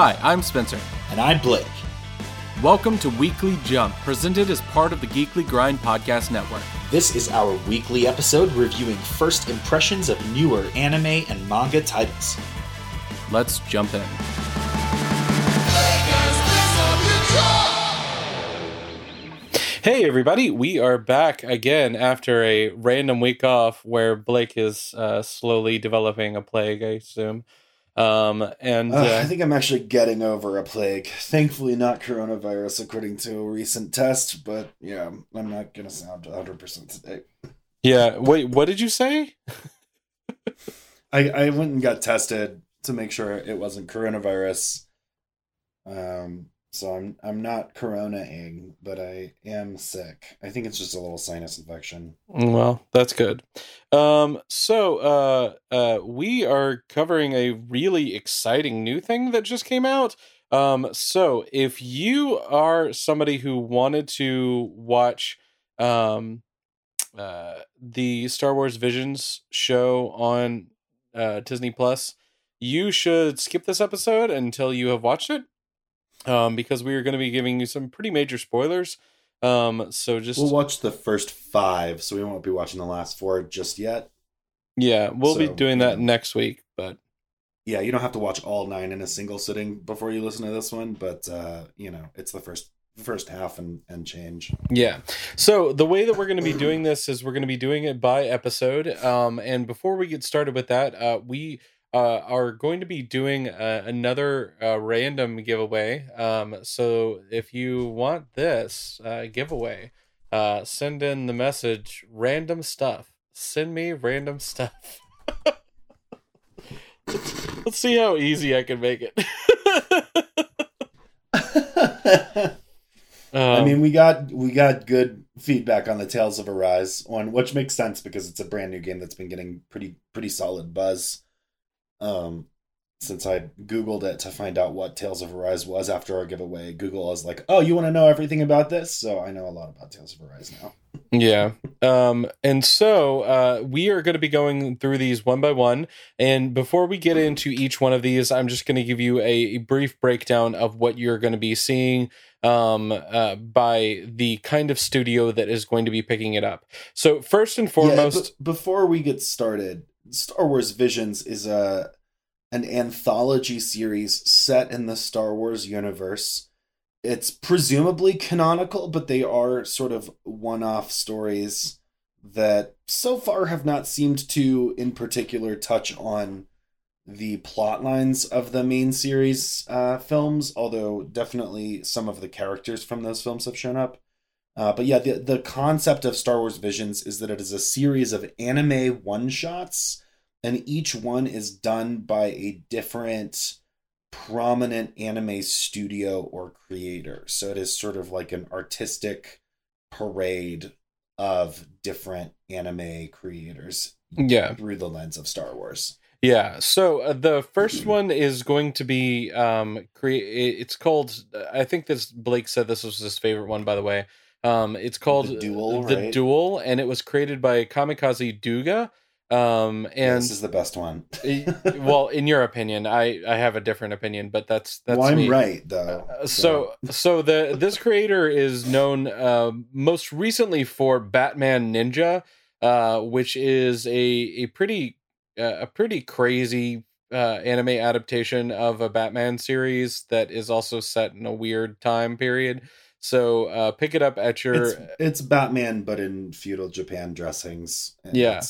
Hi, I'm Spencer. And I'm Blake. Welcome to Weekly Jump, presented as part of the Geekly Grind Podcast Network. This is our weekly episode reviewing first impressions of newer anime and manga titles. Let's jump in. Hey, everybody, we are back again after a random week off where Blake is uh, slowly developing a plague, I assume. Um, and uh, uh, I think I'm actually getting over a plague. Thankfully, not coronavirus, according to a recent test. But yeah, I'm not gonna sound 100 percent today. Yeah. Wait. What did you say? I I went and got tested to make sure it wasn't coronavirus. Um, so I'm I'm not coronaing, but I am sick. I think it's just a little sinus infection. Well, that's good. Um, so uh, uh, we are covering a really exciting new thing that just came out. Um, so if you are somebody who wanted to watch um, uh, the Star Wars Visions show on uh, Disney Plus, you should skip this episode until you have watched it um, because we are going to be giving you some pretty major spoilers. Um, so just we'll watch the first five, so we won't be watching the last four just yet. Yeah, we'll so, be doing that next week, but yeah, you don't have to watch all nine in a single sitting before you listen to this one, but uh, you know, it's the first first half and and change. Yeah. So the way that we're going to be doing this is we're going to be doing it by episode. Um, and before we get started with that, uh, we uh, are going to be doing uh, another uh, random giveaway. Um, so if you want this uh, giveaway, uh, send in the message random stuff. Send me random stuff. Let's see how easy I can make it. um, I mean, we got we got good feedback on the Tales of Arise one, which makes sense because it's a brand new game that's been getting pretty pretty solid buzz um, since I Googled it to find out what Tales of Arise was after our giveaway, Google was like, oh, you want to know everything about this? So I know a lot about Tales of Arise now. yeah. Um, and so uh, we are going to be going through these one by one. And before we get into each one of these, I'm just going to give you a, brief breakdown of what you're going to be seeing um, uh, by the kind of studio that is going to be picking it up. So, first and foremost. Yeah, before we get started, Star Wars Visions is a an anthology series set in the Star Wars universe. It's presumably canonical, but they are sort of one-off stories that so far have not seemed to in particular touch on the plot lines of the main series uh, films, although definitely some of the characters from those films have shown up. Uh, but yeah, the, the concept of Star Wars Visions is that it is a series of anime one shots, and each one is done by a different prominent anime studio or creator. So it is sort of like an artistic parade of different anime creators. Yeah. Through the lens of Star Wars. Yeah. So uh, the first one is going to be um create it's called I think this Blake said this was his favorite one by the way. Um, it's called the Duel. The right? Duel, and it was created by Kamikaze Douga. Um, and yeah, this is the best one. well, in your opinion, I I have a different opinion, but that's that's. Well, I'm me. right though. Uh, so so the this creator is known uh, most recently for Batman Ninja, uh, which is a a pretty uh, a pretty crazy uh, anime adaptation of a Batman series that is also set in a weird time period. So uh, pick it up at your. It's, it's Batman, but in feudal Japan dressings. yeah.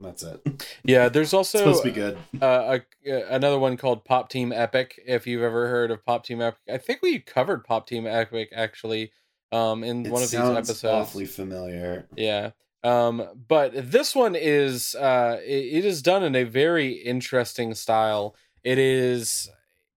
That's it. Yeah, there's also it's supposed to be good. Uh, a, another one called Pop Team Epic. If you've ever heard of Pop Team Epic, I think we covered Pop Team Epic actually um, in it one of these episodes. Awfully familiar. Yeah. Um, but this one is uh, it, it is done in a very interesting style. It is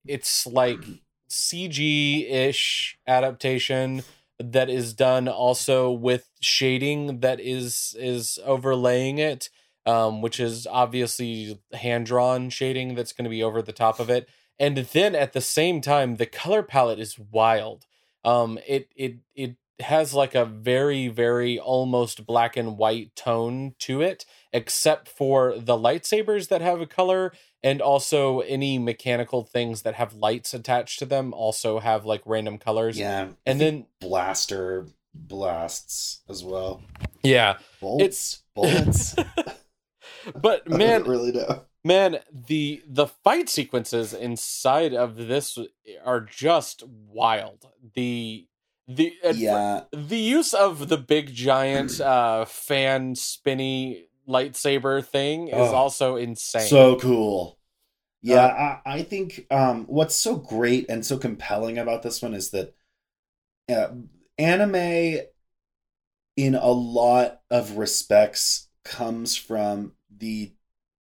it's like CG ish adaptation that is done also with shading that is is overlaying it, um, which is obviously hand drawn shading that's going to be over the top of it. And then at the same time, the color palette is wild. Um, it it it has like a very very almost black and white tone to it except for the lightsabers that have a color and also any mechanical things that have lights attached to them also have like random colors Yeah. and then blaster blasts as well. yeah Bolts, bullets. but man really man the the fight sequences inside of this are just wild the the Yeah, the use of the big giant uh fan spinny lightsaber thing is Oh, also insane. so cool. Yeah, Uh, I, I think um, what's so great and so compelling about this one is that uh, anime, in a lot of respects, comes from the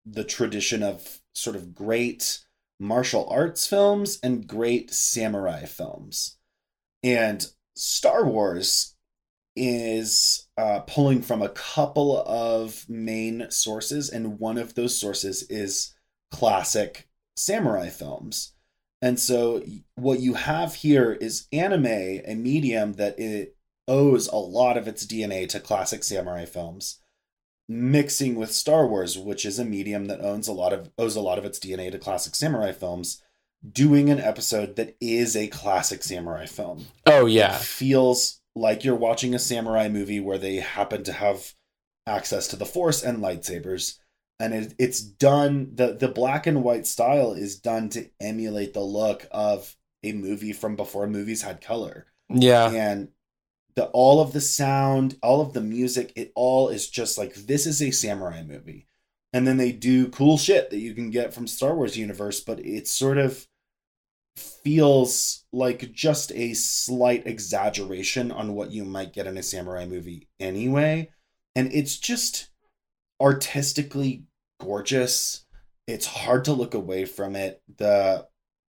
the tradition of sort of great martial arts films and great samurai films, and Star Wars is uh, pulling from a couple of main sources, and one of those sources is classic samurai films. And so what you have here is anime, a medium that it owes a lot of its DNA to classic samurai films, mixing with Star Wars, which is a medium that owns a lot of owes a lot of its DNA to classic samurai films, doing an episode that is a classic samurai film. Oh yeah. Feels like you're watching a samurai movie where they happen to have access to the force and lightsabers and it, it's done the the black and white style is done to emulate the look of a movie from before movies had color. Yeah. And the all of the sound all of the music it all is just like this is a samurai movie. And then they do cool shit that you can get from star wars universe but it's sort of feels like just a slight exaggeration on what you might get in a samurai movie anyway. And it's just artistically gorgeous. It's hard to look away from it. The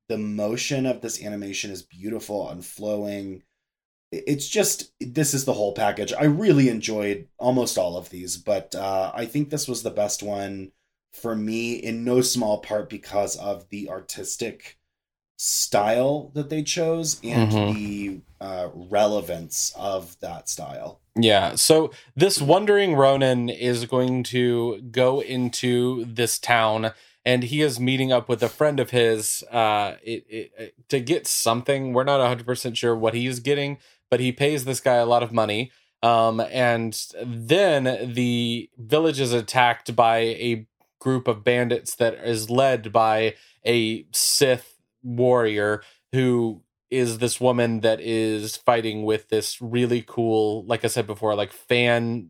the motion of this animation is beautiful and flowing. It's just this is the whole package. I really enjoyed almost all of these but uh, i think this was the best one for me in no small part because of the artistic style that they chose and Mhm. the uh, relevance of that style Yeah. So this wandering Ronin is going to go into this town and he is meeting up with a friend of his uh it, it, it- to get something. We're not 100% sure what he is getting, but he pays this guy a lot of money. Um and then the village is attacked by a group of bandits that is led by a Sith warrior who is this woman that is fighting with this really cool, like I said before, like fan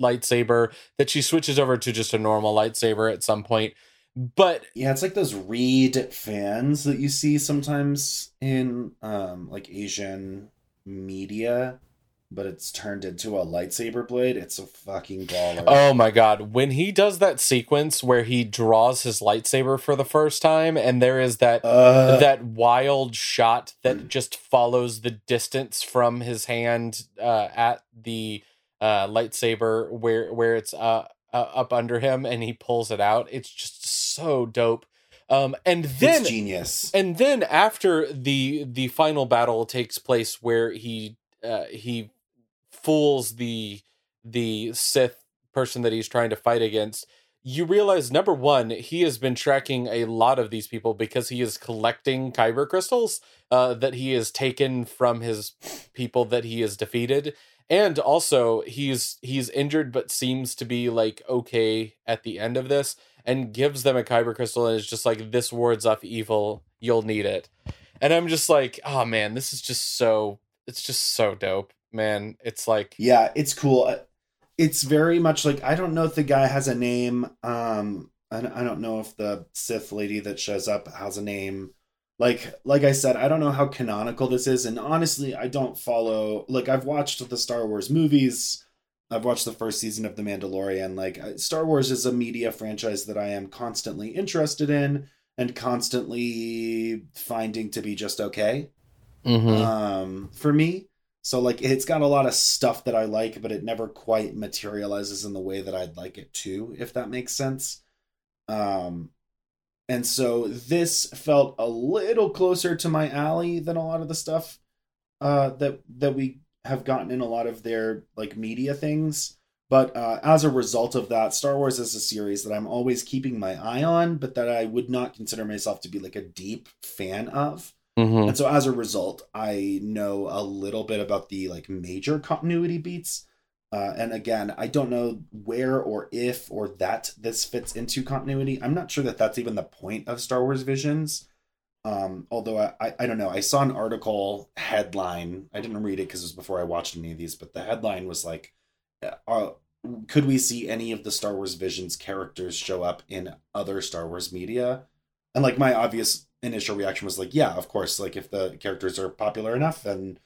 lightsaber that she switches over to just a normal lightsaber at some point. But yeah it's like those reed fans that you see sometimes in um like asian media but it's turned into a lightsaber blade. It's a fucking baller. Oh my god, when he does that sequence where he draws his lightsaber for the first time and there is that uh, that wild shot that just follows the distance from his hand uh, at the uh, lightsaber where where it's uh, uh, up under him and he pulls it out. It's just so dope. Um, and then it's genius. and then after the the final battle takes place where he uh, he fools the the Sith person that he's trying to fight against. You realize number one he has been tracking a lot of these people because he is collecting kyber crystals uh, that he has taken from his people that he has defeated. And also he's he's injured but seems to be like okay at the end of this and gives them a kyber crystal and is just like this wards off evil. You'll need it. And i'm just like oh man this is just so it's just so dope man it's like Yeah, it's cool. Uh, It's very much like I don't know if the guy has a name. Um, I don't, know if the Sith lady that shows up has a name. Like like I said, I don't know how canonical this is, and honestly, I don't follow. Like I've watched the Star Wars movies. I've watched the first season of The Mandalorian. Like Star Wars is a media franchise that I am constantly interested in and constantly finding to be just okay mhm. um for me so like it's got a lot of stuff that i like but it never quite materializes in the way that i'd like it to if that makes sense um and so this felt a little closer to my alley than a lot of the stuff uh that that we have gotten in a lot of their like media things. But uh, as a result of that, Star Wars is a series that I'm always keeping my eye on, but that I would not consider myself to be like a deep fan of. Mm-hmm. And so as a result, I know a little bit about the like major continuity beats. Uh, and again, I don't know where or if or that this fits into continuity. I'm not sure that that's even the point of Star Wars Visions. Um, although I, I, I don't know, I saw an article headline. I didn't read it because it was before I watched any of these, but the headline was like, uh, "Could we see any of the Star Wars Visions characters show up in other Star Wars media?" And like my obvious initial reaction was like, "Yeah, of course. Like if the characters are popular enough, then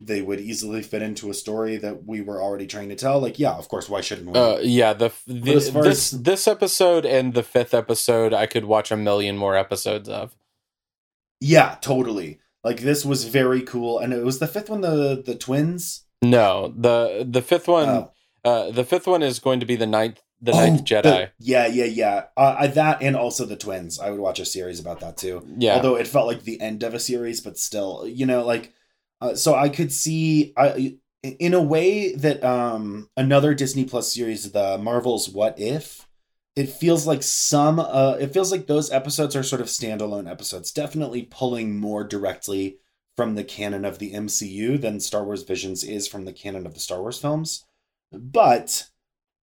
they would easily fit into a story that we were already trying to tell. Like, yeah, of course. Why shouldn't we?" Uh, yeah, the, the as this this episode and the fifth episode, I could watch a million more episodes of. yeah, totally. Like this was very cool, and it was the fifth one, the the twins. No, the the fifth one, Oh. uh, the fifth one is going to be the ninth, the Oh, ninth Jedi. the- yeah, yeah, yeah. Uh, I, that and also the twins. I would watch a series about that too. yeah, Although it felt like the end of a series, but still, you know, like uh, so I could see I in a way that um another Disney Plus series, the Marvel's What If. It feels like some uh it feels like those episodes are sort of standalone episodes, definitely pulling more directly from the canon of the MCU than Star Wars Visions is from the canon of the Star Wars films. But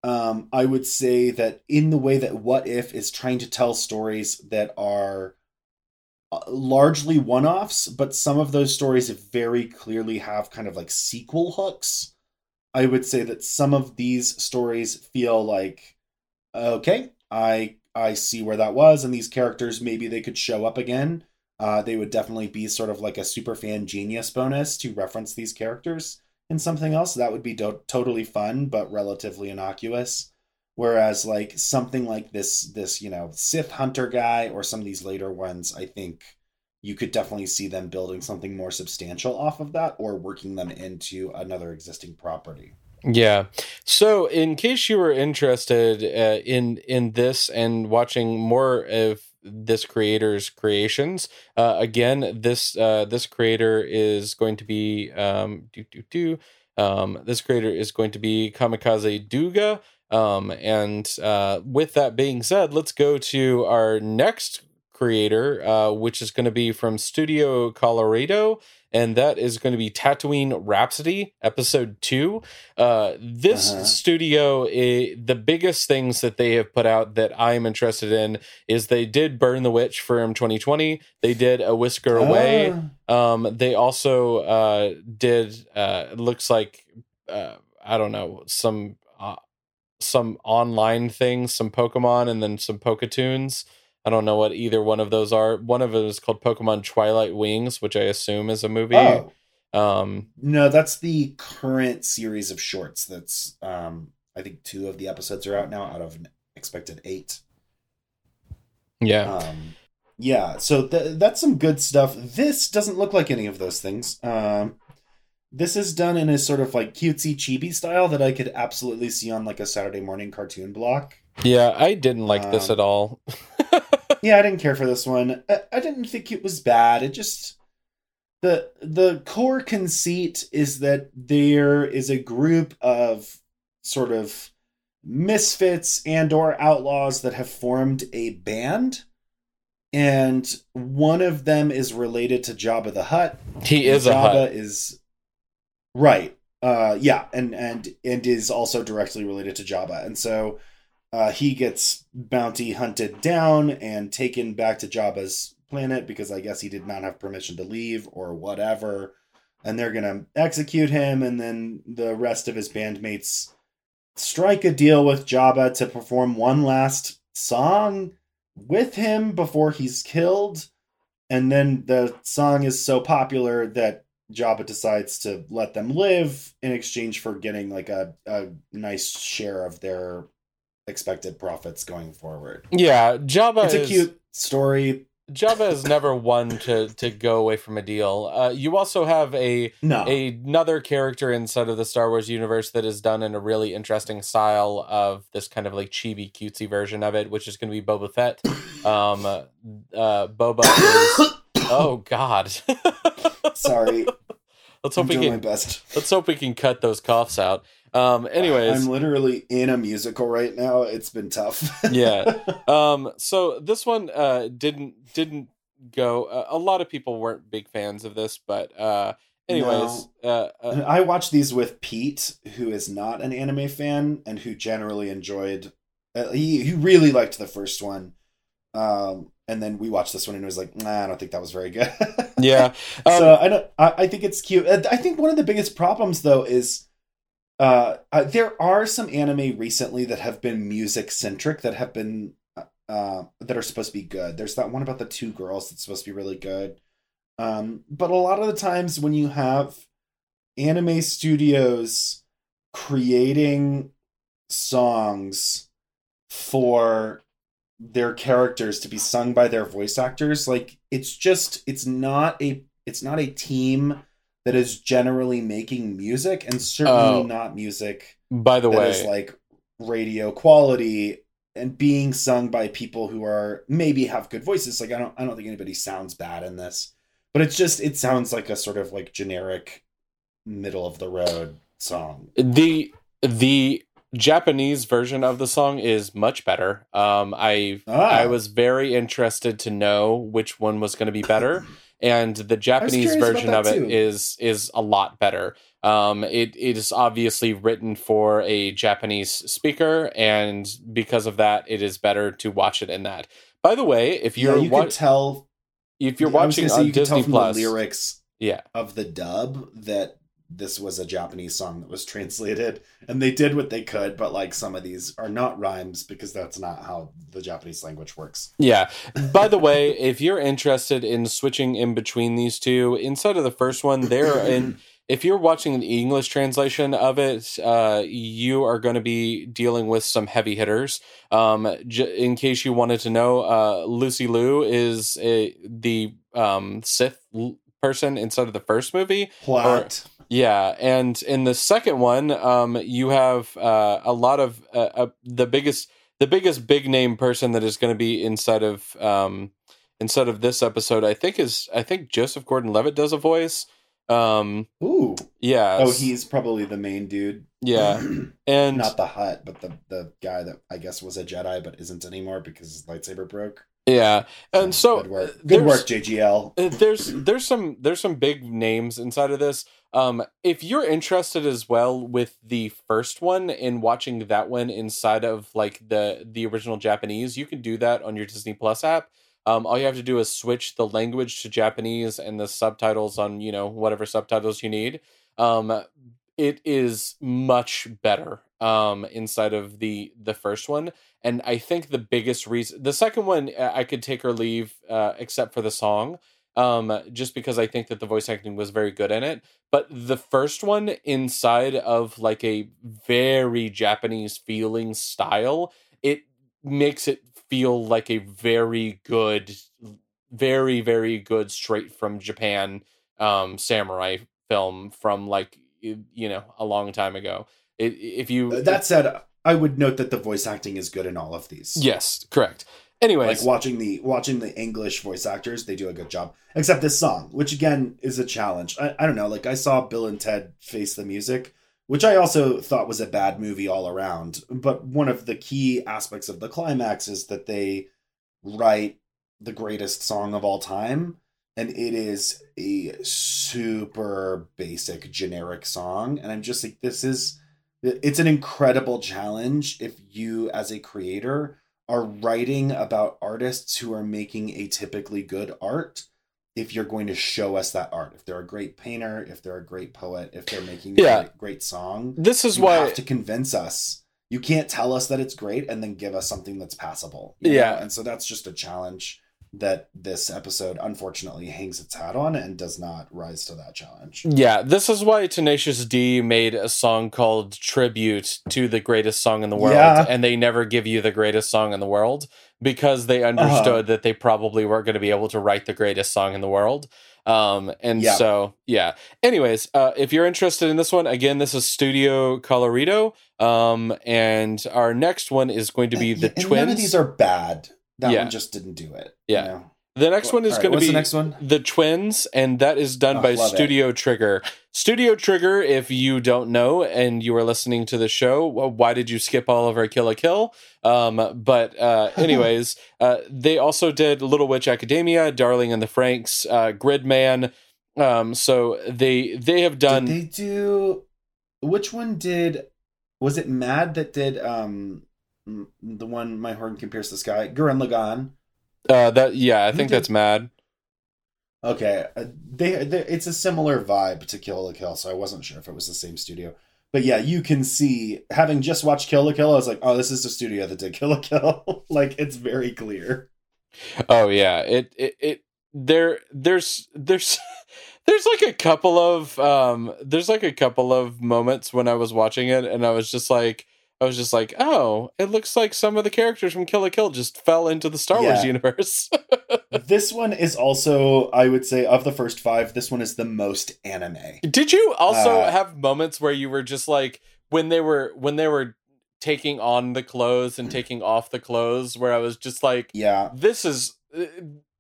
um, I would say that in the way that What If is trying to tell stories that are uh, largely one offs, but some of those stories very clearly have kind of like sequel hooks. I would say that some of these stories feel like, okay, I I see where that was, and these characters maybe they could show up again. Uh, they would definitely be sort of like a super fan genius bonus to reference these characters in something else. That would be do- totally fun, but relatively innocuous. Whereas like something like this, this you know Sith Hunter guy, or some of these later ones, I think you could definitely see them building something more substantial off of that, or working them into another existing property. Yeah. So, in case you were interested uh, in in this and watching more of this creator's creations, uh, again, this uh, this creator is going to be um, do do do. Um, this creator is going to be Kamikaze Douga. Um, and uh, with that being said, let's go to our next creator, uh, which is going to be from Studio Colorido, and that is going to be Tatooine Rhapsody, episode two. Uh, this Uh-huh. studio, eh, the biggest things that they have put out that I'm interested in is they did Burn the Witch from 2020. They did A Whisker Away. Ah, Um, they also uh, did. Uh, it looks like uh, I don't know some uh, some online things, some Pokemon, and then some Poketoons. I don't know what either one of those are. One of them is called Pokemon Twilight Wings, which I assume is a movie. oh Um, no, that's the current series of shorts. That's um, I think two of the episodes are out now out of an expected eight. yeah, Um, yeah, so th- that's some good stuff. This doesn't look like any of those things. Um, this is done in a sort of like cutesy chibi style that I could absolutely see on like a Saturday morning cartoon block. yeah. I didn't like this Um, at all. yeah, I didn't care for this one. I, I didn't think it was bad. It just the the core conceit is that there is a group of sort of misfits and or outlaws that have formed a band and one of them is related to Jabba the Hutt. he is a Jabba is right. Uh yeah, and and and is also directly related to Jabba. And so uh he gets bounty hunted down and taken back to Jabba's planet because I guess he did not have permission to leave or whatever. And they're going to execute him and then the rest of his bandmates strike a deal with Jabba to perform one last song with him before he's killed and then the song is so popular that Jabba decides to let them live in exchange for getting like a, a nice share of their expected profits going forward. Yeah, Jabba. It's a is, cute story. Jabba is never one to to go away from a deal. Uh, you also have a No. another character inside of the Star Wars universe that is done in a really interesting style of this kind of like chibi cutesy version of it, which is going to be Boba Fett. Um, uh, Boba is oh god, Sorry. let's hope we can best. let's hope we can cut those coughs out. Um, anyways, I'm literally in a musical right now. It's been tough. Yeah. um, so this one uh didn't didn't go. Uh, a lot of people weren't big fans of this, but uh, anyways, uh, uh, I watched these with Pete, who is not an anime fan and who generally enjoyed. Uh, he he really liked the first one, um, and then we watched this one and he was like, "Nah, I don't think that was very good." yeah. Um, so I don't. I, I think it's cute. Uh, I think one of the biggest problems though is. Uh, uh, there are some anime recently that have been music centric that have been uh, uh, that are supposed to be good. There's that one about the two girls that's supposed to be really good. Um, but a lot of the times when you have anime studios creating songs for their characters to be sung by their voice actors, like it's just it's not a it's not a team that is generally making music and certainly Oh. not music by the that way, is like radio quality and being sung by people who are maybe have good voices like i don't i don't think anybody sounds bad in this but it's just it sounds like a sort of like generic middle of the road song the the Japanese version of the song is much better. Um, I Ah. I was very interested to know which one was going to be better, and the Japanese version of it too. is is a lot better. Um, it it is obviously written for a Japanese speaker, and because of that, it is better to watch it in that. By the way, if you're you wa- could tell if you're watching on you Disney from Plus, the lyrics yeah, of the dub that this was a japanese song that was translated and they did what they could but like some of these are not rhymes because that's not how the japanese language works Yeah. By the way, if you're interested in switching in between these two, inside of the first one, there in if you're watching the English translation of it, uh, you are going to be dealing with some heavy hitters. Um, j- in case you wanted to know, uh, Lucy Liu is a, the um, Sith l- person inside of the first movie. plot Yeah, and in the second one, um, you have uh, a lot of uh, uh, the biggest, the biggest big name person that is going to be inside of um, inside of this episode. I think is I think Joseph Gordon-Levitt does a voice. Um, ooh yeah. oh he's probably the main dude yeah, and not the hut but the the guy that i guess was a jedi but isn't anymore because his lightsaber broke yeah, and so good work. uh, good work jgl Uh, there's there's some there's some big names inside of this. Um if you're interested as well with the first one and watching that one inside of like the the original japanese you can do that on your disney plus app. Um all you have to do is switch the language to japanese and the subtitles on you know whatever subtitles you need. Um it is much better um inside of the the first one and i think the biggest reason the second one uh, i could take or leave uh, except for the song um just because i think that the voice acting was very good in it but the first one inside of like a very japanese feeling style it makes it feel like a very good very very good straight from japan um samurai film from like you know a long time ago. If you that said i would note that the voice acting is good in all of these. Yes correct. Anyways like watching the watching the english voice actors they do a good job. Except this song which again is a challenge. I, I don't know like i saw bill and ted face the music which i also thought was a bad movie all around. But one of the key aspects of the climax is that they write the greatest song of all time and it is a super basic generic song and i'm just like this is it's an incredible challenge if you as a creator are writing about artists who are making atypically good art if you're going to show us that art if they're a great painter if they're a great poet if they're making a Yeah. great, great song this is you why have to convince us you can't tell us that it's great and then give us something that's passable Yeah. know? and so that's just a challenge that this episode unfortunately hangs its hat on and does not rise to that challenge Yeah, this is why Tenacious D made a song called Tribute to the greatest song in the world, Yeah. and they never give you the greatest song in the world because they understood Uh-huh. that they probably weren't going to be able to write the greatest song in the world. Um, and Yeah. so, yeah. Anyways, uh, if you're interested in this one, again, this is Studio Colorido. Um, and our next one is going to be the And twins. none of these are bad that Yeah. one just didn't do it Yeah. you know? The next one is right, going to be the next one? The Twins, and that is done Oh, by love it. Studio Trigger. Studio Trigger, if you don't know and you are listening to the show, well, why did you skip all of our Kill la Kill? Um, but uh, anyways, uh, they also did Little Witch Academia, Darling in the Franxx, uh, Gridman. Um, so they they have done. Did they do which one did was it Mad that did um the one My Horn Can Pierce the Sky? Gurren Lagann. uh, that yeah, I think that's mad. Okay, uh, they, they it's a similar vibe to Kill la Kill, so I wasn't sure if it was the same studio. But yeah, you can see having just watched Kill la Kill, I was like, oh, this is the studio that did Kill la Kill. like it's very clear. Oh yeah, it it, it there there's there's there's like a couple of um there's like a couple of moments when I was watching it and I was just like I was just like, "Oh, it looks like some of the characters from Kill la Kill just fell into the Star Wars universe." this one is also, I would say, of the first five, this one is the most anime. Did you also Uh, have moments where you were just like when they were when they were taking on the clothes and taking off the clothes where I was just like Yeah, this is uh,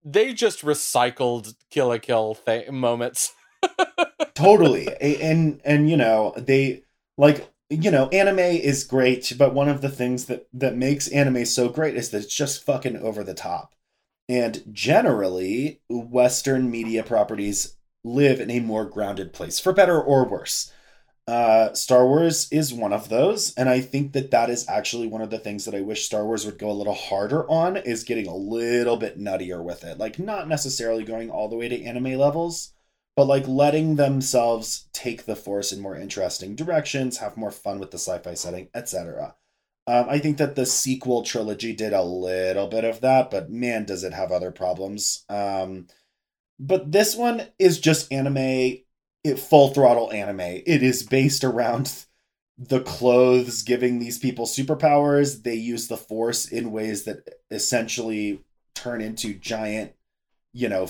they just recycled Kill la Kill th- moments. totally and and you know they like you know anime is great but one of the things that that makes anime so great is that it's just fucking over the top. And generally western media properties live in a more grounded place for better or worse. Uh star wars is one of those and i think that that is actually one of the things that i wish star wars would go a little harder on is getting a little bit nuttier with it. Like not necessarily going all the way to anime levels but like letting themselves take the force in more interesting directions, have more fun with the sci-fi setting, etc. Um, I think that the sequel trilogy did a little bit of that, but man, does it have other problems. Um, but this one is just anime, it full throttle anime. It is based around the clothes giving these people superpowers. They use the force in ways that essentially turn into giant, you know,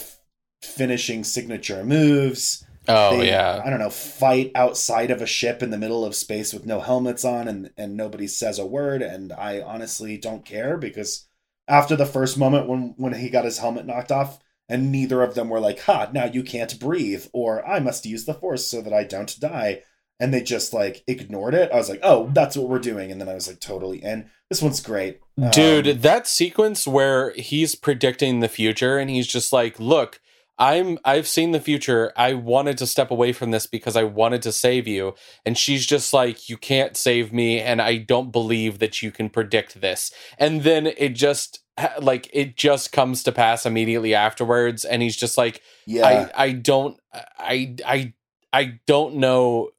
finishing signature moves. Oh They, yeah. I don't know, fight outside of a ship in the middle of space with no helmets on and and nobody says a word and I honestly don't care because after the first moment when when he got his helmet knocked off and neither of them were like, "Ha, now you can't breathe," or "I must use the force so that I don't die." And they just like ignored it. I was like, "Oh, that's what we're doing." And then I was like, "Totally." And this one's great. Dude, Um, that sequence where he's predicting the future and he's just like, "Look, I'm I've seen the future. I wanted to step away from this because I wanted to save you." And she's just like, "You can't save me and I don't believe that you can predict this." And then it just like it just comes to pass immediately afterwards and he's just like, yeah. I I don't I I I don't know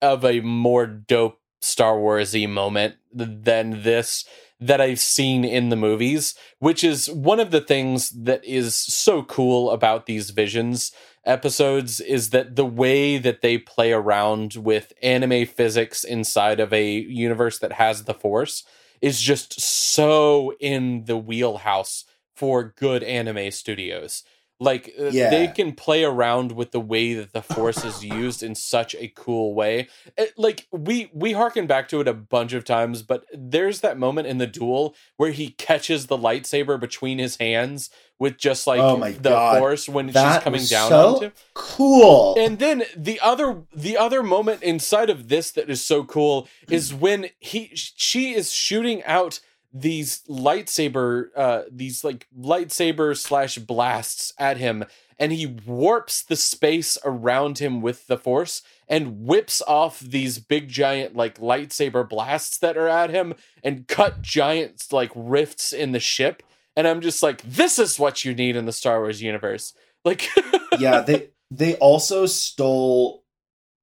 of a more dope Star Warsy moment than this that I've seen in the movies, which is one of the things that is so cool about these visions episodes is that the way that they play around with anime physics inside of a universe that has the force is just so in the wheelhouse for good anime studios like uh, Yeah. they can play around with the way that the force is used in such a cool way It- like we we harken back to it a bunch of times but there's that moment in the duel where he catches the lightsaber between his hands with just like Oh the God. force when That she's coming down so onto cool. and then the other the other moment inside of this that is so cool is when he she is shooting out these lightsaber uh these like lightsaber slash blasts at him and he warps the space around him with the force and whips off these big giant like lightsaber blasts that are at him and cut giant like rifts in the ship. And i'm just like this is what you need in the star wars universe. Like yeah, they they also stole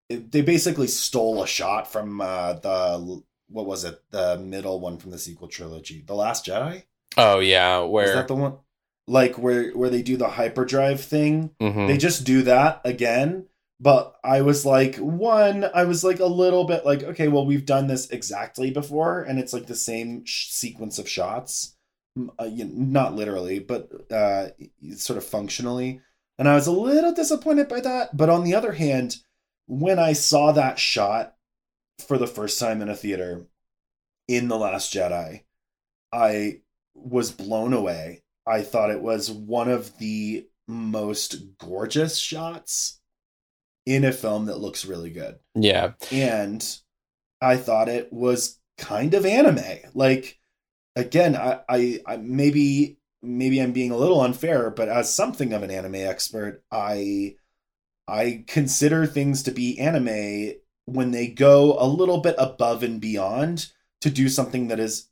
they basically stole a shot from uh the what was it? The middle one from the sequel trilogy. The Last Jedi? oh yeah Is where that the one? Like where where they do the hyperdrive thing? Mhm. They just do that again. But I was like, one, I was like a little bit like, okay, well, we've done this exactly before, and it's like the same sh- sequence of shots, uh, you know, not literally, but uh, sort of functionally. And I was a little disappointed by that. But on the other hand, when I saw that shot for the first time in a theater in The Last Jedi, I was blown away. I thought it was one of the most gorgeous shots in a film that looks really good. Yeah. And I thought it was kind of anime. Like again, I, I, I maybe maybe I'm being a little unfair, but as something of an anime expert, I I consider things to be anime when they go a little bit above and beyond to do something that is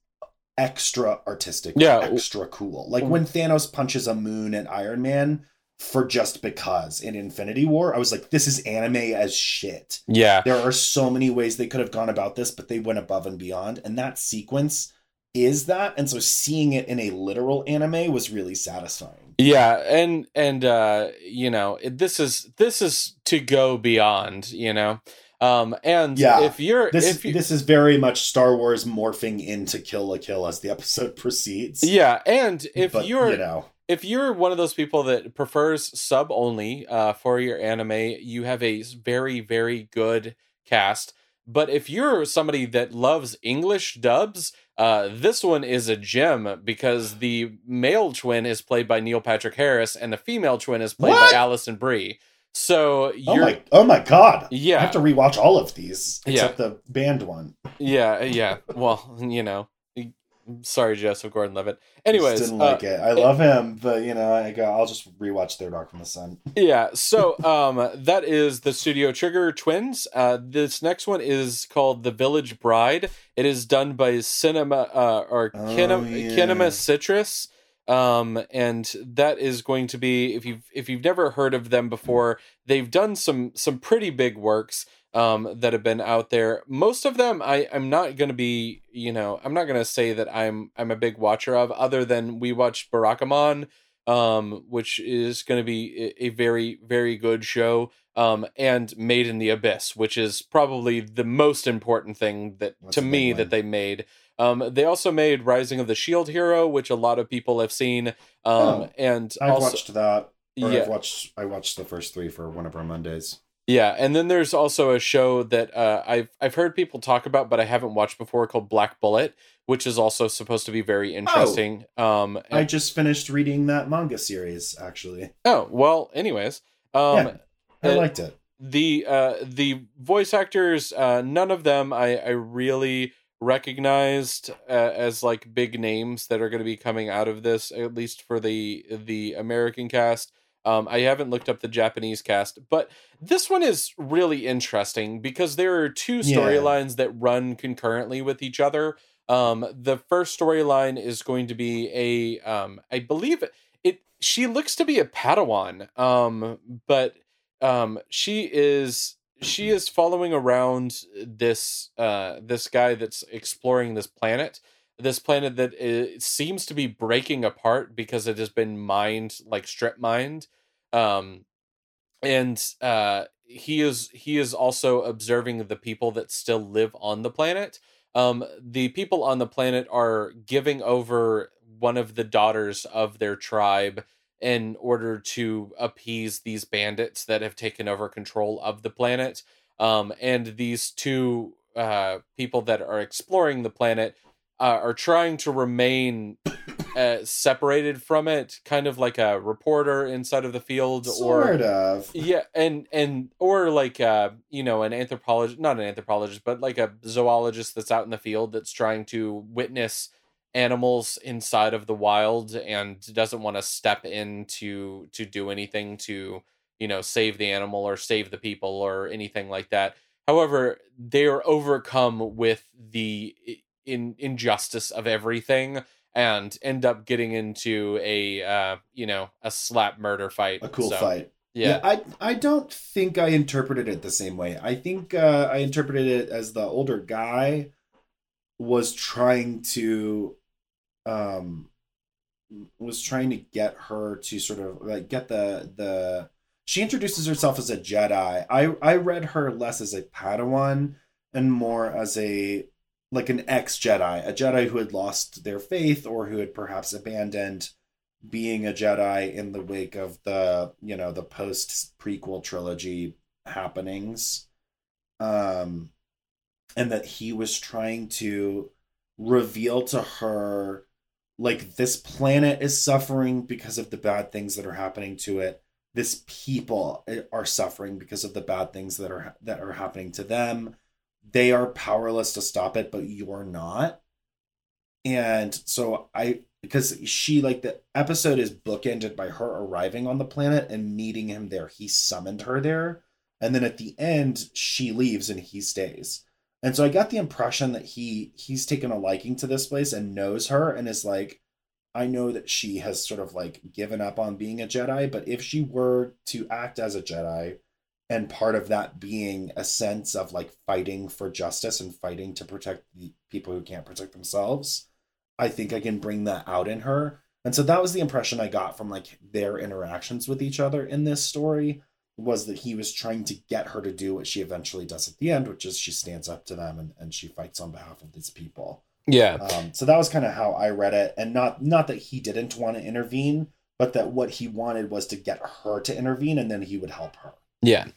extra artistic, Yeah. extra cool. Like when Thanos punches a moon at Iron Man for just because in Infinity War, I was like, this is anime as shit. Yeah. There are so many ways they could have gone about this, but they went above and beyond. And that sequence is that. And so seeing it in a literal anime was really satisfying. Yeah, and and uh you know, this is this is to go beyond, you know. Um and Yeah. if you're This if you, this is very much Star Wars morphing into Kill la Kill as the episode proceeds. yeah, and if But, you're you know, if you're one of those people that prefers sub only uh, for your anime, you have a very very good cast. But if you're somebody that loves English dubs, uh, this one is a gem because the male twin is played by Neil Patrick Harris and the female twin is played What? by Alison Brie. So oh you're my oh my god. Yeah, I have to rewatch all of these Yeah. except the band one. yeah yeah. Well, you know, sorry, Joseph Gordon-Levitt. Just Anyways, didn't uh, like it. I love him, but you know, I go, I'll just rewatch Third Rock from the Sun. Yeah, so um that is the Studio Trigger twins. Uh this next one is called The Village Bride. It is done by Cinema uh or Oh, Kinema, yeah. Kinema Citrus. Um and that is going to be if you've if you've never heard of them before, they've done some some pretty big works um that have been out there. Most of them I I'm not going to be, you know, I'm not going to say that I'm I'm a big watcher of other than we watched Barakamon um, which is going to be a, a very, very good show. Um, and Made in the Abyss, which is probably the most important thing that That's to me one. that they made. Um, they also made Rising of the Shield Hero, which a lot of people have seen. Um, Oh, and I've also, watched that. Yeah, I've watched I watched the first three for one of our Mondays. yeah, and then there's also a show that uh, I've I've heard people talk about, but I haven't watched before, called Black Bullet, which is also supposed to be very interesting. Um, I just finished reading that manga series, actually. oh well, anyways, um, Yeah. I liked it. the uh the voice actors uh none of them i i really recognized uh, as like big names that are going to be coming out of this at least for the the american cast um i haven't looked up the japanese cast but this one is really interesting because there are two Yeah. storylines that run concurrently with each other um the first storyline is going to be a um i believe it she looks to be a padawan um but um she is she is following around this uh this guy that's exploring this planet this planet that is, seems to be breaking apart because it has been mined like strip mined um and uh he is he is also observing the people that still live on the planet um the people on the planet are giving over one of the daughters of their tribe in order to appease these bandits that have taken over control of the planet. Um, and these two uh, people that are exploring the planet uh, are trying to remain uh, separated from it, kind of like a reporter inside of the field, or of. yeah, and and or like uh, you know, an anthropologist, not an anthropologist, but like a zoologist that's out in the field that's trying to witness animals inside of the wild and doesn't want to step in to to do anything to you know save the animal or save the people or anything like that however they are overcome with the in injustice of everything and end up getting into a uh you know a slap murder fight A cool So, fight. yeah I I don't think I interpreted it the same way. I think uh, I interpreted it as the older guy was trying to um was trying to get her to sort of like get the the she introduces herself as a Jedi. I I read her less as a Padawan and more as a like an ex Jedi, a Jedi who had lost their faith or who had perhaps abandoned being a Jedi in the wake of the you know the post prequel trilogy happenings, um, and that he was trying to reveal to her like this planet is suffering because of the bad things that are happening to it. This people eh, are suffering because of the bad things that are that are happening to them. They are powerless to stop it but you are not. And so i because she like the episode is bookended by her arriving on the planet and meeting him there. He summoned her there. And then at the end she leaves and he stays and so i got the impression that he he's taken a liking to this place and knows her and is like i know that she has sort of like given up on being a jedi but if she were to act as a jedi and part of that being a sense of like fighting for justice and fighting to protect the people who can't protect themselves i think i can bring that out in her. And so that was the impression i got from like their interactions with each other in this story was that he was trying to get her to do what she eventually does at the end, which is she stands up to them and, and she fights on behalf of these people. Yeah. Um, so that was kind of how I read it, and not not that he didn't want to intervene, but that what he wanted was to get her to intervene, and then he would help her. Yeah.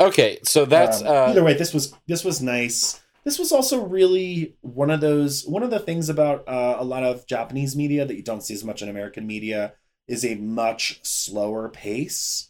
Okay. So that's Um, uh, either way. This was this was nice. This was also really one of those one of the things about uh, a lot of Japanese media that you don't see as much in American media is a much slower pace.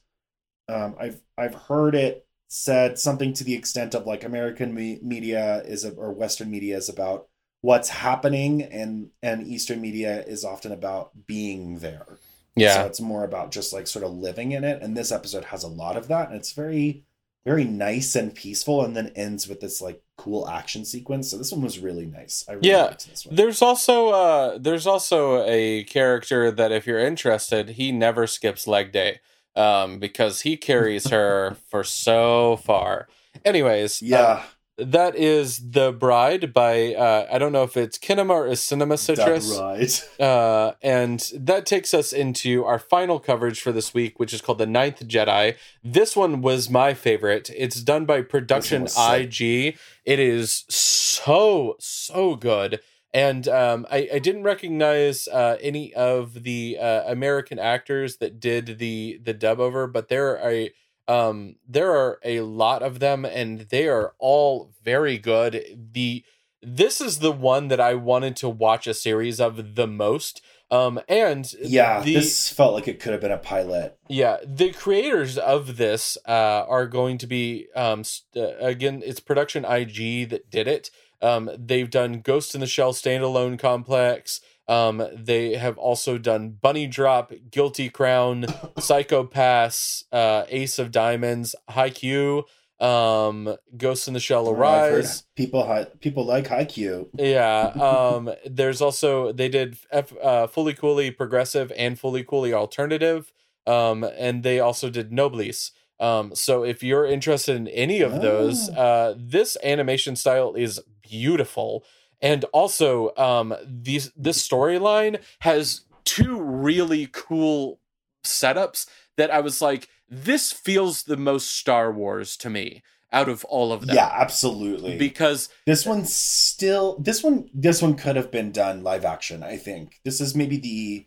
Um, I've I've heard it said something to the extent of like American me- media is a, or Western media is about what's happening, and and Eastern media is often about being there. Yeah, So it's more about just like sort of living in it. And this episode has a lot of that. And it's very, very nice and peaceful. And then ends with this like cool action sequence. So this one was really nice. I really Yeah, liked this one. There's also uh there's also a character that if you're interested, he never skips leg day. Um because he carries her for so far. Anyways, uh, yeah. that is The Bride by uh I don't know if it's Kinema or Cinema Citrus. Right. Uh, and that takes us into our final coverage for this week, which is called The Ninth Jedi. This one was my favorite. It's done by Production was sick. IG. It is so, so good. And um, I, I didn't recognize uh, any of the uh, American actors that did the the dub over, but there are a um, there are a lot of them, and they are all very good. The this is the one that I wanted to watch a series of the most. Um, and Yeah. the, this felt like it could have been a pilot. yeah, the creators of this uh, are going to be um, st- uh, again. It's Production IG that did it. Um, they've done Ghost in the Shell standalone complex. Um, they have also done Bunny Drop, Guilty Crown, Psycho Pass, uh, Ace of Diamonds, Haikyuu, um, Ghost in the Shell heard Arise. People, hi- people like Haikyuu. Yeah. Um, there's also they did F, uh, Fooly Cooly progressive and Fooly Cooly alternative. Um, and they also did Noblesse. Um, so if you're interested in any of those, Oh. uh, this animation style is beautiful. And also, um, these this storyline has two really cool setups that I was like, this feels the most Star Wars to me out of all of them. Yeah, absolutely. Because this one still, this one, this one could have been done live action. I think this is maybe the,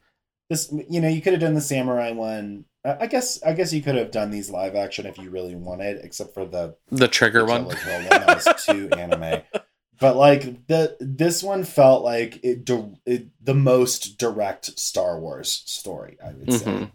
this you know you could have done the samurai one. I guess I guess you could have done these live action if you really wanted, except for the the trigger one. Jellicoe one that was too anime. But like the this one felt like it, it the most direct Star Wars story. I would say. Mhm.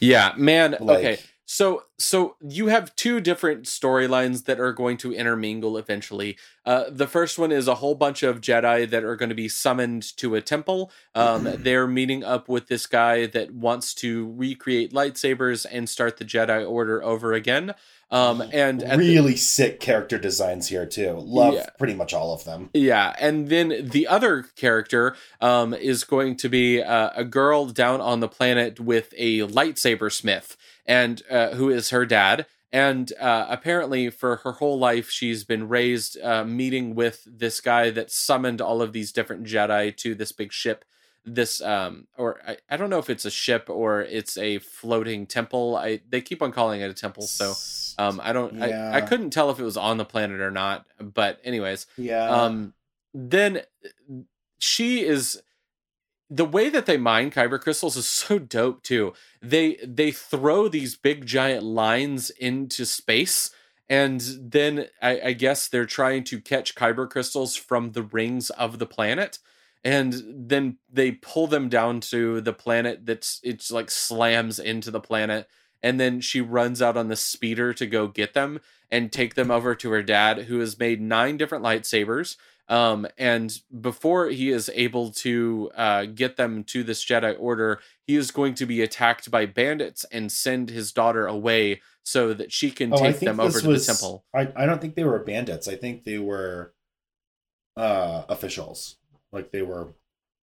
Yeah, man. Like, okay. So so you have two different storylines that are going to intermingle eventually. Uh, the first one is a whole bunch of Jedi that are going to be summoned to a temple. Um, they're meeting up with this guy that wants to recreate lightsabers and start the Jedi Order over again. Um, and at the- really sick character designs here too. Love Yeah. pretty much all of them. Yeah, and then the other character um, is going to be uh, a girl down on the planet with a lightsaber smith, and uh, who is her dad. And uh, apparently, for her whole life, she's been raised uh, meeting with this guy that summoned all of these different Jedi to this big ship. This, um, or I, I don't know if it's a ship or it's a floating temple. I they keep on calling it a temple, so um, I don't, I, I couldn't tell if it was on the planet or not. But anyways, yeah. um then she is the way that they mine kyber crystals is so dope too. They they throw these big giant lines into space and then I, I guess they're trying to catch kyber crystals from the rings of the planet and then they pull them down to the planet that's it's like slams into the planet and then she runs out on the speeder to go get them and take them over to her dad who has made nine different lightsabers um, and before he is able to uh, get them to this jedi order he is going to be attacked by bandits and send his daughter away so that she can Oh, take them over to was- the temple I, I don't think they were bandits. I think they were uh officials. Like they were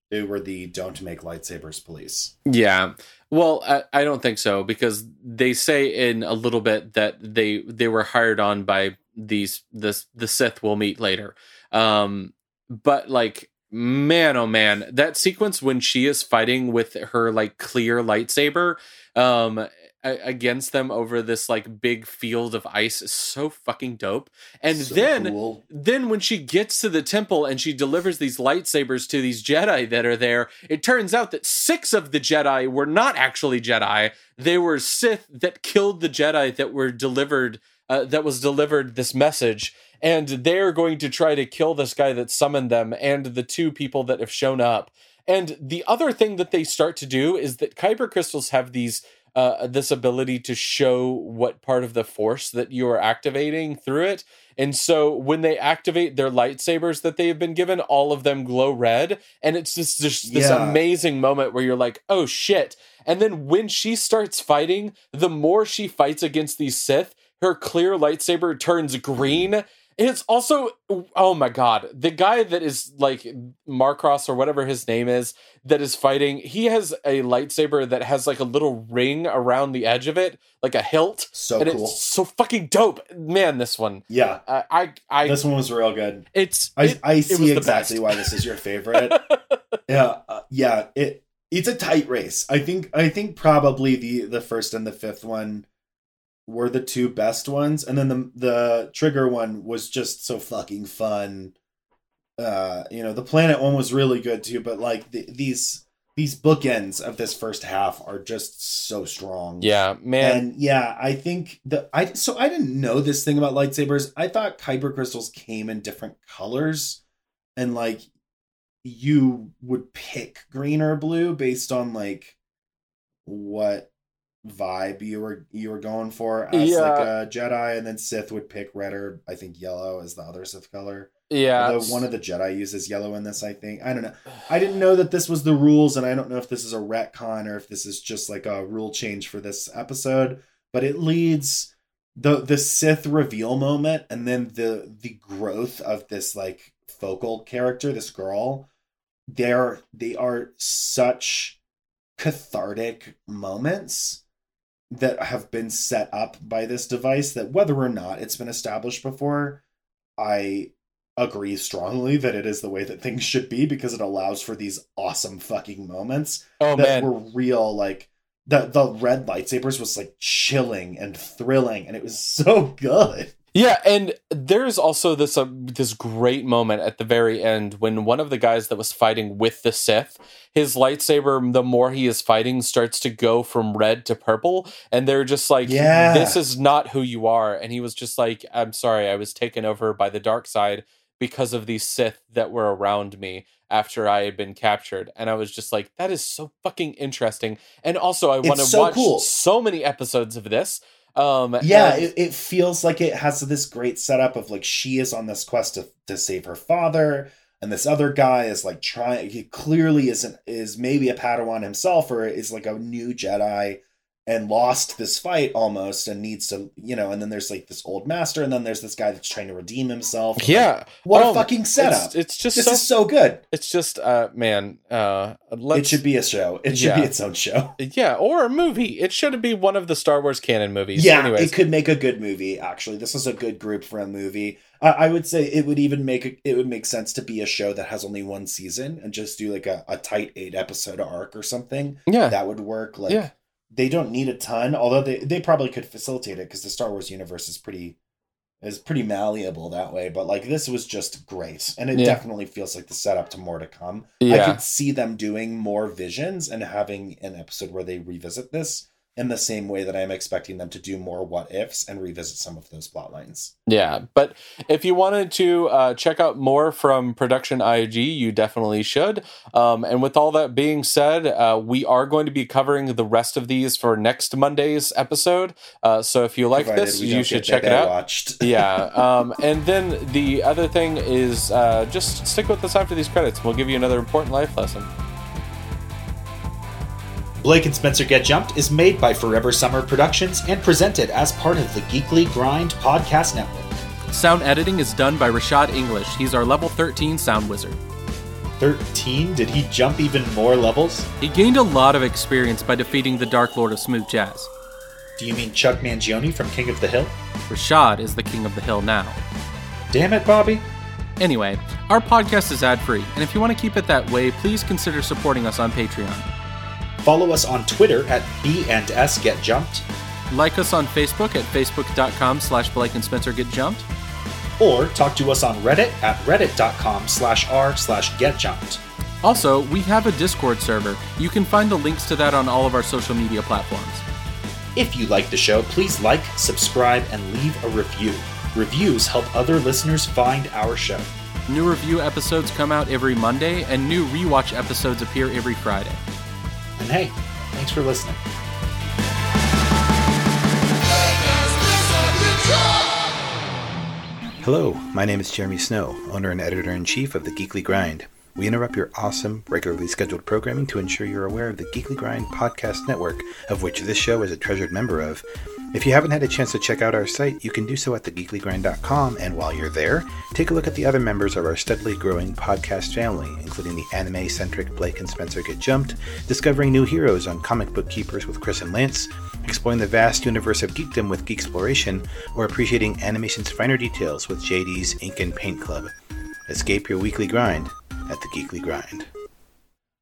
they were the don't make lightsabers police. Yeah. Well, I, I don't think so because they say in a little bit that they they were hired on by these this the Sith we'll meet later. Um but like man oh man, that sequence when she is fighting with her like clear lightsaber um against them over this like big field of ice is so fucking dope. And So then cool. then when she gets to the temple and she delivers these lightsabers to these Jedi that are there, it turns out that six of the Jedi were not actually Jedi. They were Sith that killed the Jedi that were delivered uh, that was delivered this message and they're going to try to kill this guy that summoned them and the two people that have shown up. And the other thing that they start to do is that kyber crystals have these uh, this ability to show what part of the force that you are activating through it. And so when they activate their lightsabers that they have been given, all of them glow red. And it's just, just this Yeah. amazing moment where you're like, oh shit. And then when she starts fighting, the more she fights against these Sith, her clear lightsaber turns green. And it's also, oh my god, the guy that is like Marcross or whatever his name is that is fighting, he has a lightsaber that has like a little ring around the edge of it, like a hilt. So and cool. it's so fucking dope. Man, this one. Yeah. I I, I This one was real good. it's I, it- I see exactly why this is your favorite. yeah, uh, yeah. It it's a tight race. I think I think probably the the first and the fifth one were the two best ones, and then the the trigger one was just so fucking fun. Uh, you know, the planet one was really good too, but like the, these these bookends of this first half are just so strong. yeah, man. And yeah, I think the I so I didn't know this thing about lightsabers. I thought kyber crystals came in different colors, and like you would pick green or blue based on like what vibe you were you were going for as Yeah. like a Jedi, and then Sith would pick red or I think yellow as the other Sith color. yeah. Although one of the Jedi uses yellow in this, I think. I don't know. I didn't know that this was the rules, and I don't know if this is a retcon or if this is just like a rule change for this episode. But it leads the the Sith reveal moment, and then the the growth of this like focal character, this girl. They're they are such cathartic moments that have been set up by this device that whether or not it's been established before, I agree strongly that it is the way that things should be because it allows for these awesome fucking moments oh that man. were real like the the red lightsabers was like chilling and thrilling and it was so good Yeah, and there's also this uh, this great moment at the very end when one of the guys that was fighting with the Sith, his lightsaber, the more he is fighting, starts to go from red to purple, and they're just like, Yeah. "This is not who you are." And he was just like, "I'm sorry, I was taken over by the dark side because of these Sith that were around me." After I had been captured, and I was just like, "That is so fucking interesting." And also, I want to so watch cool. so many episodes of this. Um, yeah and- it, it feels like it has this great setup of like she is on this quest to, to save her father and this other guy is like trying he clearly isn't is maybe a padawan himself or is like a new jedi and lost this fight almost and needs to you know and then there's like this old master and then there's this guy that's trying to redeem himself. Like, yeah. what Oh, a fucking setup. It's, it's just this so is so good. it's just uh man uh it should be a show. It should Yeah. be its own show. Yeah or a movie. It should be one of the star wars canon movies yeah anyways. it could make a good movie actually. This is a good group for a movie. I, I would say it would even make a, it would make sense to be a show that has only one season and just do like a, a tight eight episode arc or something. Yeah. That would work like Yeah. They don't need a ton although they, they probably could facilitate it because the star wars universe is pretty is pretty malleable that way but like this was just great and it Yeah. definitely feels like the setup to more to come i could see them doing more visions and having an episode where they revisit this in the same way that I'm expecting them to do more what ifs and revisit some of those plot lines. Yeah, but if you wanted to uh, check out more from Production IG, you definitely should. Um, and with all that being said, uh, we are going to be covering the rest of these for next Monday's episode. Uh, so if you like Provided this, you should check it out. Watched. yeah. Um, and then the other thing is uh, just stick with us after these credits. We'll give you another important life lesson. Blake and Spencer Get Jumped is made by Forever Summer Productions and presented as part of the Geekly Grind podcast network. Sound editing is done by Rashad English. He's our level 13 sound wizard. 13? Did he jump even more levels? He gained a lot of experience by defeating the Dark Lord of Smooth Jazz. Do you mean Chuck Mangione from King of the Hill? Rashad is the king of the hill now. Damn it, Bobby. Anyway, our podcast is ad free, and if you want to keep it that way, please consider supporting us on Patreon. Follow us on Twitter at B and S Get Jumped, Like us on Facebook at facebook.com slash Blake and Spencer Get Jumped. or talk to us on Reddit at reddit.com slash r slash get jumped. Also, we have a Discord server. You can find the links to that on all of our social media platforms. If you like the show, please like, subscribe, and leave a review. Reviews help other listeners find our show. New review episodes come out every Monday, and new rewatch episodes appear every Friday. And hey, thanks for listening. Hello, my name is Jeremy Snow, owner and editor in chief of the Geekly Grind. We interrupt your awesome, regularly scheduled programming to ensure you're aware of the Geekly Grind podcast network, of which this show is a treasured member of. If you haven't had a chance to check out our site, you can do so at thegeeklygrind.com, and while you're there, take a look at the other members of our steadily growing podcast family, including the anime centric Blake and Spencer Get Jumped, discovering new heroes on Comic Book Keepers with Chris and Lance, exploring the vast universe of geekdom with Geek Exploration, or appreciating animation's finer details with JD's Ink and Paint Club. Escape your weekly grind at the Geekly Grind.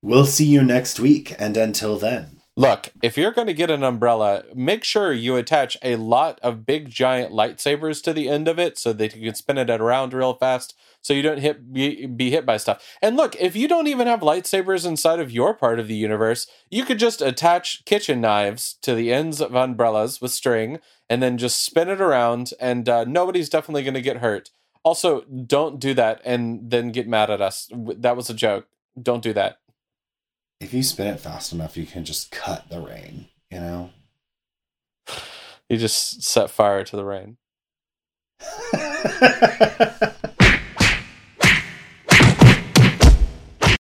We'll see you next week, and until then. Look, if you're going to get an umbrella, make sure you attach a lot of big giant lightsabers to the end of it so that you can spin it around real fast so you don't hit be, be hit by stuff. And look, if you don't even have lightsabers inside of your part of the universe, you could just attach kitchen knives to the ends of umbrellas with string and then just spin it around and uh, nobody's definitely going to get hurt. Also, don't do that and then get mad at us. That was a joke. Don't do that. If you spin it fast enough, you can just cut the rain, you know? You just set fire to the rain.